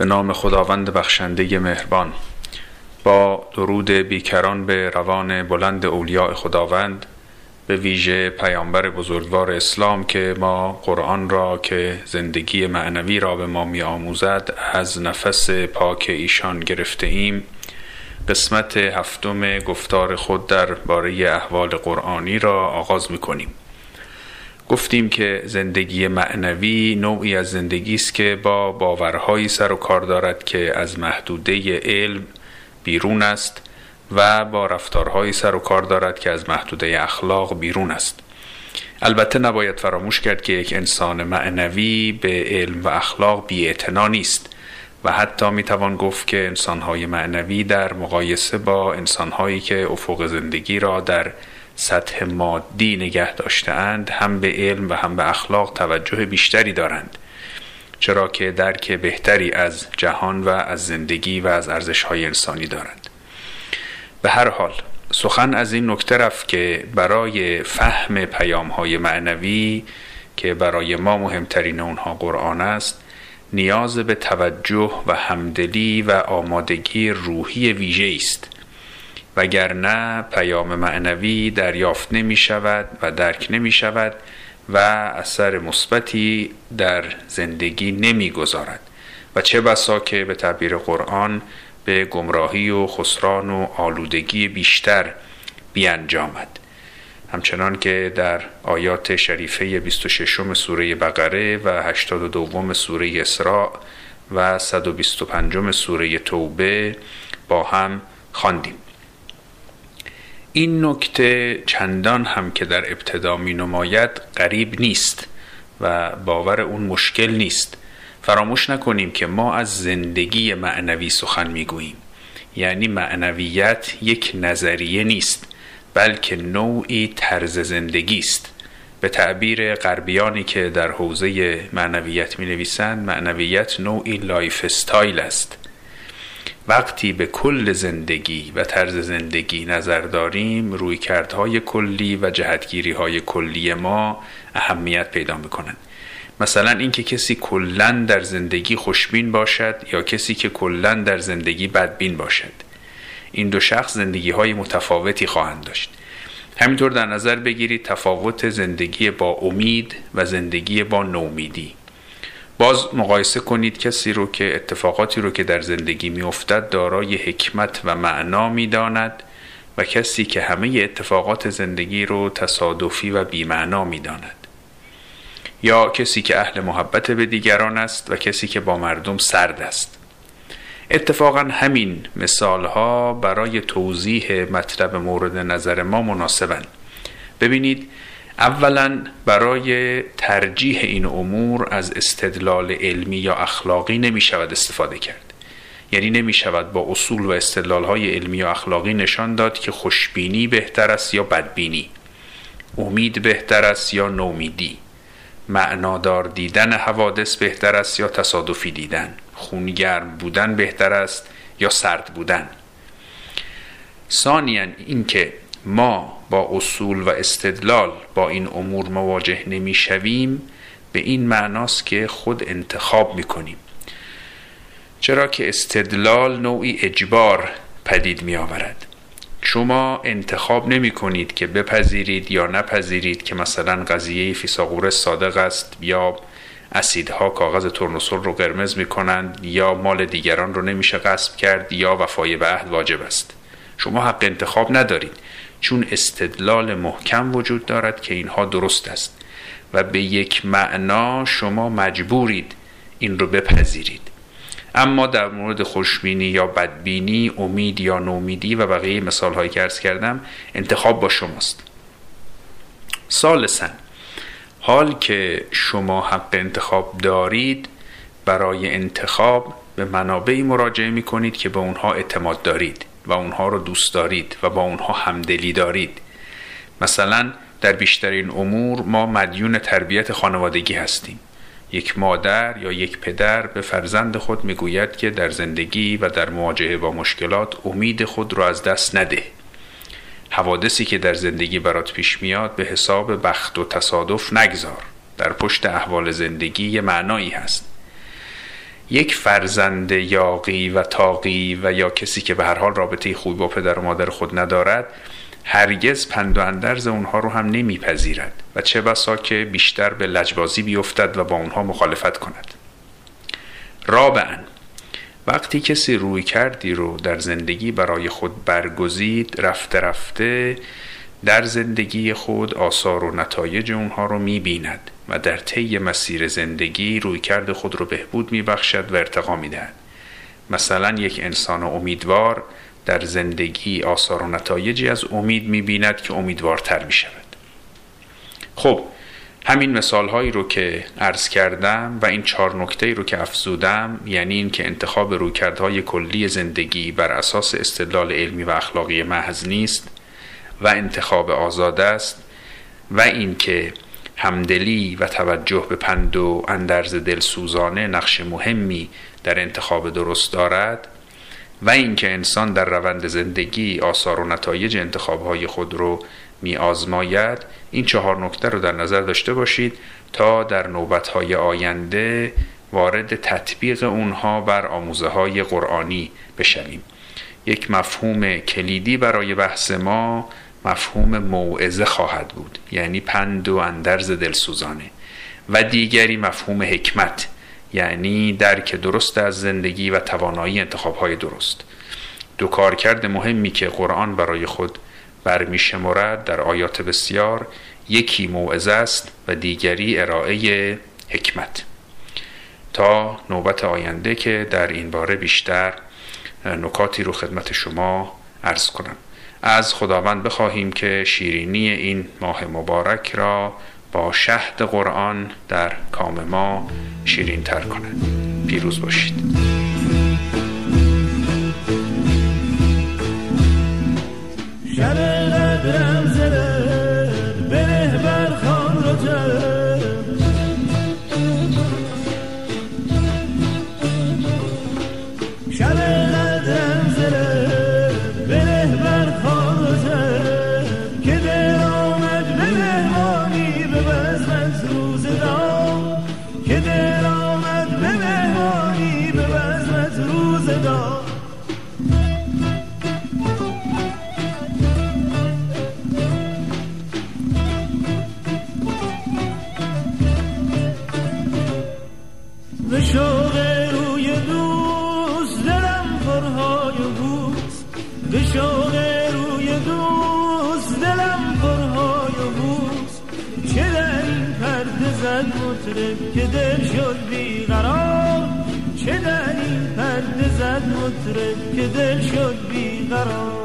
به نام خداوند بخشنده مهربان. با درود بیکران به روان بلند اولیاء خداوند به ویژه پیامبر بزرگوار اسلام که ما قرآن را که زندگی معنوی را به ما می آموزد از نفس پاک ایشان گرفته ایم قسمت هفتم گفتار خود در باره احوال قرآنی را آغاز می کنیم گفتیم که زندگی معنوی نوعی از زندگی است که با باورهایی سر و کار دارد که از محدوده علم بیرون است و با رفتارهایی سر و کار دارد که از محدوده اخلاق بیرون است. البته نباید فراموش کرد که یک انسان معنوی به علم و اخلاق بی نیست و حتی می توان گفت که انسانهای معنوی در مقایسه با انسانهایی که افق زندگی را در سطح مادی نگه داشتهاند هم به علم و هم به اخلاق توجه بیشتری دارند. چرا که درک بهتری از جهان و از زندگی و از ارزش های انسانی دارند. به هر حال سخن از این نکته رفت که برای فهم پیام های معنوی که برای ما مهمترین اونها قرآن است نیاز به توجه و همدلی و آمادگی روحی ویژه است. وگرنه پیام معنوی دریافت نمی شود و درک نمی شود و اثر مثبتی در زندگی نمی گذارد. و چه بسا که به تعبیر قرآن به گمراهی و خسران و آلودگی بیشتر بیانجامد. همچنان که در آیات شریفه 26 سوره بقره و 82 سوره اسراء و 125 سوره توبه با هم خواندیم. این نکته چندان هم که در ابتدا می نماید غریب نیست و باور اون مشکل نیست. فراموش نکنیم که ما از زندگی معنوی سخن می گوییم یعنی معنویت یک نظریه نیست بلکه نوعی طرز زندگی است. به تعبیر غربیانی که در حوزه معنویت می نویسند معنویت نوعی lifestyle است. وقتی به کل زندگی و طرز زندگی نظر داریم روی کردهای کلی و جهتگیری های کلی ما اهمیت پیدا می کنند مثلا اینکه کسی کلا در زندگی خوشبین باشد یا کسی که کلا در زندگی بدبین باشد. این دو شخص زندگی های متفاوتی خواهند داشت. همینطور در نظر بگیرید تفاوت زندگی با امید و زندگی با نومیدی. باز مقایسه کنید کسی رو که اتفاقاتی رو که در زندگی میافتد دارای حکمت و معنا می‌داند و کسی که همه اتفاقات زندگی رو تصادفی و بیمعنا می‌داند. یا کسی که اهل محبت به دیگران است و کسی که با مردم سرد است. اتفاقا همین مثال برای توضیح مطلب مورد نظر ما مناسبند ببینید اولا برای ترجیح این امور از استدلال علمی یا اخلاقی نمی شود استفاده کرد. یعنی نمی شود با اصول و استدلال های علمی و اخلاقی نشان داد که خوشبینی بهتر است یا بدبینی. امید بهتر است یا نومیدی. معنادار دیدن حوادث بهتر است یا تصادفی دیدن. خونگرم بودن بهتر است یا سرد بودن. ثانیا اینکه ما با اصول و استدلال با این امور مواجه نمی‌شویم به این معناست که خود انتخاب می‌کنیم. چرا که استدلال نوعی اجبار پدید می آورد شما انتخاب نمی کنید که بپذیرید یا نپذیرید که مثلا قضیه فیساغورس صادق است یا اسیدها کاغذ تورنوسول رو قرمز می کنند یا مال دیگران رو نمیشه غصب کرد یا وفای به عهد واجب است. شما حق انتخاب ندارید. چون استدلال محکم وجود دارد که اینها درست است و به یک معنا شما مجبورید این رو بپذیرید. اما در مورد خوشبینی یا بدبینی امید یا نومیدی و بقیه مثال هایی که ارز کردم انتخاب با شماست. سالسا حال که شما حق انتخاب دارید برای انتخاب به منابعی مراجعه می کنید که به اونها اعتماد دارید. و اونها رو دوست دارید و با اونها همدلی دارید. مثلا در بیشترین امور ما مدیون تربیت خانوادگی هستیم. یک مادر یا یک پدر به فرزند خود می‌گوید که در زندگی و در مواجهه با مشکلات امید خود را از دست نده. حوادثی که در زندگی برات پیش میاد به حساب بخت و تصادف نگذار. در پشت احوال زندگی یه معنایی هست. یک فرزند یاقی و تاقی و یا کسی که به هر حال رابطه خوبی با پدر و مادر خود ندارد هرگز پند و اندرز اونها رو هم نمیپذیرد و چه بسا که بیشتر به لجبازی بیفتد و با اونها مخالفت کند. رابعا وقتی کسی روی کردی رو در زندگی برای خود برگزید رفته رفته در زندگی خود آثار و نتایج اونها رو می‌بیند و در طی مسیر زندگی روی کرد خود رو بهبود میبخشد و ارتقا می‌دهد. مثلا یک انسان امیدوار در زندگی آثار و نتایجی از امید می‌بیند که امیدوارتر می‌شود. خب همین مثال هایی رو که عرض کردم و این چهار نکته رو که افزودم یعنی این که انتخاب رویکردهای کلی زندگی بر اساس استدلال علمی و اخلاقی محض نیست و انتخاب آزاد است و اینکه همدلی و توجه به پند و اندرز دلسوزانه نقش مهمی در انتخاب درست دارد و اینکه انسان در روند زندگی آثار و نتایج انتخابهای خود رو می آزماید این چهار نکته رو در نظر داشته باشید تا در نوبتهای آینده وارد تطبیق اونها بر آموزه های قرآنی بشویم. یک مفهوم کلیدی برای بحث ما مفهوم موعظه خواهد بود یعنی پند و اندرز دلسوزانه. و دیگری مفهوم حکمت یعنی درک درست از زندگی و توانایی انتخابهای درست. دو کارکرد مهمی که قرآن برای خود برمیشمرد در آیات بسیار یکی موعظه است و دیگری ارائه حکمت. تا نوبت آینده که در این باره بیشتر نکاتی رو خدمت شما عرض کنم. از خداوند بخواهیم که شیرینی این ماه مبارک را با شهد قرآن در کام ما شیرین تر کند. پیروز باشید. مطرب که دل شد بیقرار چه این پرده زد مطرب که دل شد بیقرار